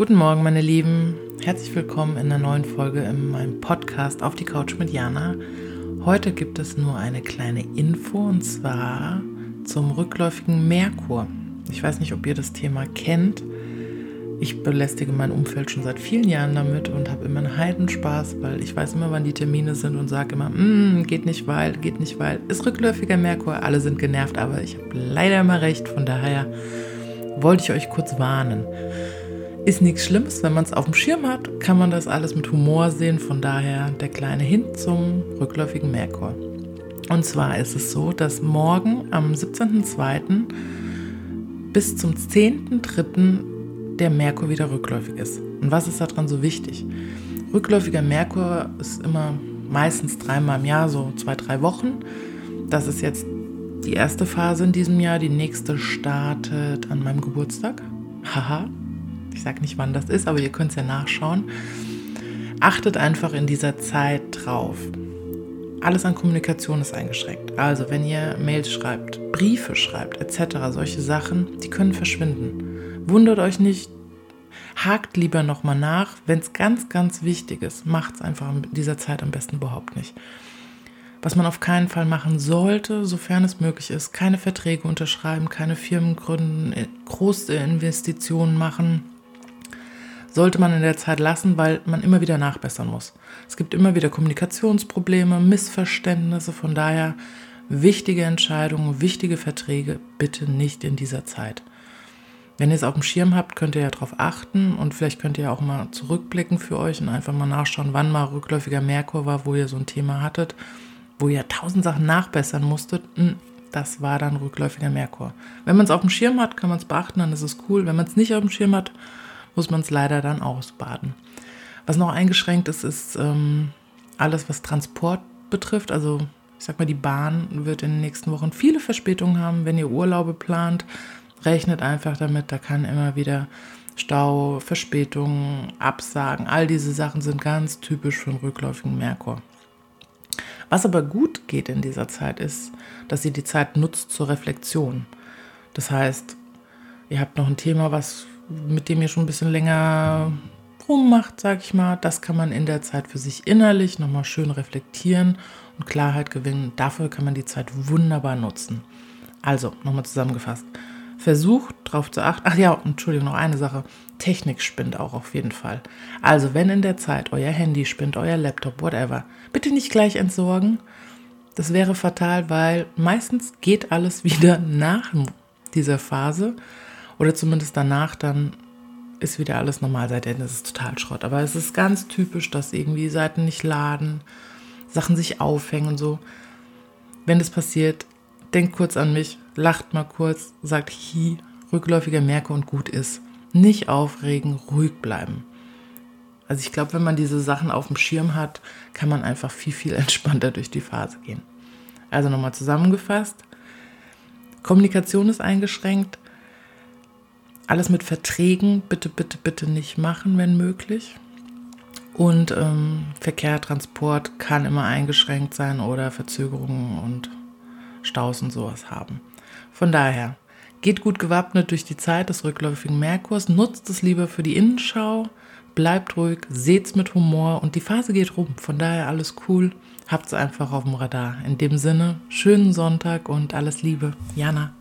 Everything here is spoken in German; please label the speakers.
Speaker 1: Guten Morgen, meine Lieben. Herzlich willkommen in einer neuen Folge in meinem Podcast Auf die Couch mit Jana. Heute gibt es nur eine kleine Info und zwar zum rückläufigen Merkur. Ich weiß nicht, ob ihr das Thema kennt. Ich belästige mein Umfeld schon seit vielen Jahren damit und habe immer einen Heidenspaß, weil ich weiß immer, wann die Termine sind und sage immer, mm, geht nicht, weil, geht nicht, weil. Ist rückläufiger Merkur, alle sind genervt, aber ich habe leider immer recht. Von daher wollte ich euch kurz warnen. Ist nichts Schlimmes, wenn man es auf dem Schirm hat, kann man das alles mit Humor sehen. Von daher der kleine Hint zum rückläufigen Merkur. Und zwar ist es so, dass morgen am 17.02. bis zum 10.03. der Merkur wieder rückläufig ist. Und was ist daran so wichtig? Rückläufiger Merkur ist immer meistens dreimal im Jahr, so zwei, drei Wochen. Das ist jetzt die erste Phase in diesem Jahr. Die nächste startet an meinem Geburtstag. Haha, ich sage nicht, wann das ist, aber ihr könnt es ja nachschauen. Achtet einfach in dieser Zeit drauf. Alles an Kommunikation ist eingeschränkt. Also wenn ihr Mails schreibt, Briefe schreibt, etc., solche Sachen, die können verschwinden. Wundert euch nicht, hakt lieber nochmal nach. Wenn es ganz, ganz wichtig ist, macht es einfach in dieser Zeit am besten überhaupt nicht. Was man auf keinen Fall machen sollte, sofern es möglich ist, keine Verträge unterschreiben, keine Firmen gründen, große Investitionen machen, sollte man in der Zeit lassen, weil man immer wieder nachbessern muss. Es gibt immer wieder Kommunikationsprobleme, Missverständnisse, von daher wichtige Entscheidungen, wichtige Verträge bitte nicht in dieser Zeit. Wenn ihr es auf dem Schirm habt, könnt ihr ja darauf achten und vielleicht könnt ihr auch mal zurückblicken für euch und einfach mal nachschauen, wann mal rückläufiger Merkur war, wo ihr so ein Thema hattet, wo ihr tausend Sachen nachbessern musstet. Hm, das war dann rückläufiger Merkur. Wenn man es auf dem Schirm hat, kann man es beachten, dann ist es cool. Wenn man es nicht auf dem Schirm hat, muss man es leider dann ausbaden. Was noch eingeschränkt ist, ist ähm, alles, was Transport betrifft. Also ich sag mal, die Bahn wird in den nächsten Wochen viele Verspätungen haben. Wenn ihr Urlaube plant, rechnet einfach damit, da kann immer wieder Stau, Verspätungen, Absagen, all diese Sachen sind ganz typisch für den rückläufigen Merkur. Was aber gut geht in dieser Zeit ist, dass ihr die Zeit nutzt zur Reflexion. Das heißt, ihr habt noch ein Thema, was mit dem ihr schon ein bisschen länger rummacht, sag ich mal. Das kann man in der Zeit für sich innerlich nochmal schön reflektieren und Klarheit gewinnen. Dafür kann man die Zeit wunderbar nutzen. Also, nochmal zusammengefasst. Versucht darauf zu achten. Ach ja, Entschuldigung, noch eine Sache. Technik spinnt auch auf jeden Fall. Also, wenn in der Zeit euer Handy spinnt, euer Laptop, whatever, bitte nicht gleich entsorgen. Das wäre fatal, weil meistens geht alles wieder nach dieser Phase oder zumindest danach dann ist wieder alles normal, seitdem ist es total Schrott. Aber es ist ganz typisch, dass irgendwie Seiten nicht laden, Sachen sich aufhängen und so. Wenn das passiert, denkt kurz an mich, lacht mal kurz, sagt hi, rückläufiger Merke und gut ist. Nicht aufregen, ruhig bleiben. Also ich glaube, wenn man diese Sachen auf dem Schirm hat, kann man einfach viel, viel entspannter durch die Phase gehen. Also nochmal zusammengefasst. Kommunikation ist eingeschränkt, alles mit Verträgen bitte, bitte, bitte nicht machen, wenn möglich. Und ähm, Verkehr, Transport kann immer eingeschränkt sein oder Verzögerungen und Staus und sowas haben. Von daher, geht gut gewappnet durch die Zeit des rückläufigen Merkurs, nutzt es lieber für die Innenschau, bleibt ruhig, seht's mit Humor und die Phase geht rum. Von daher alles cool, habt's einfach auf dem Radar. In dem Sinne, schönen Sonntag und alles Liebe. Jana.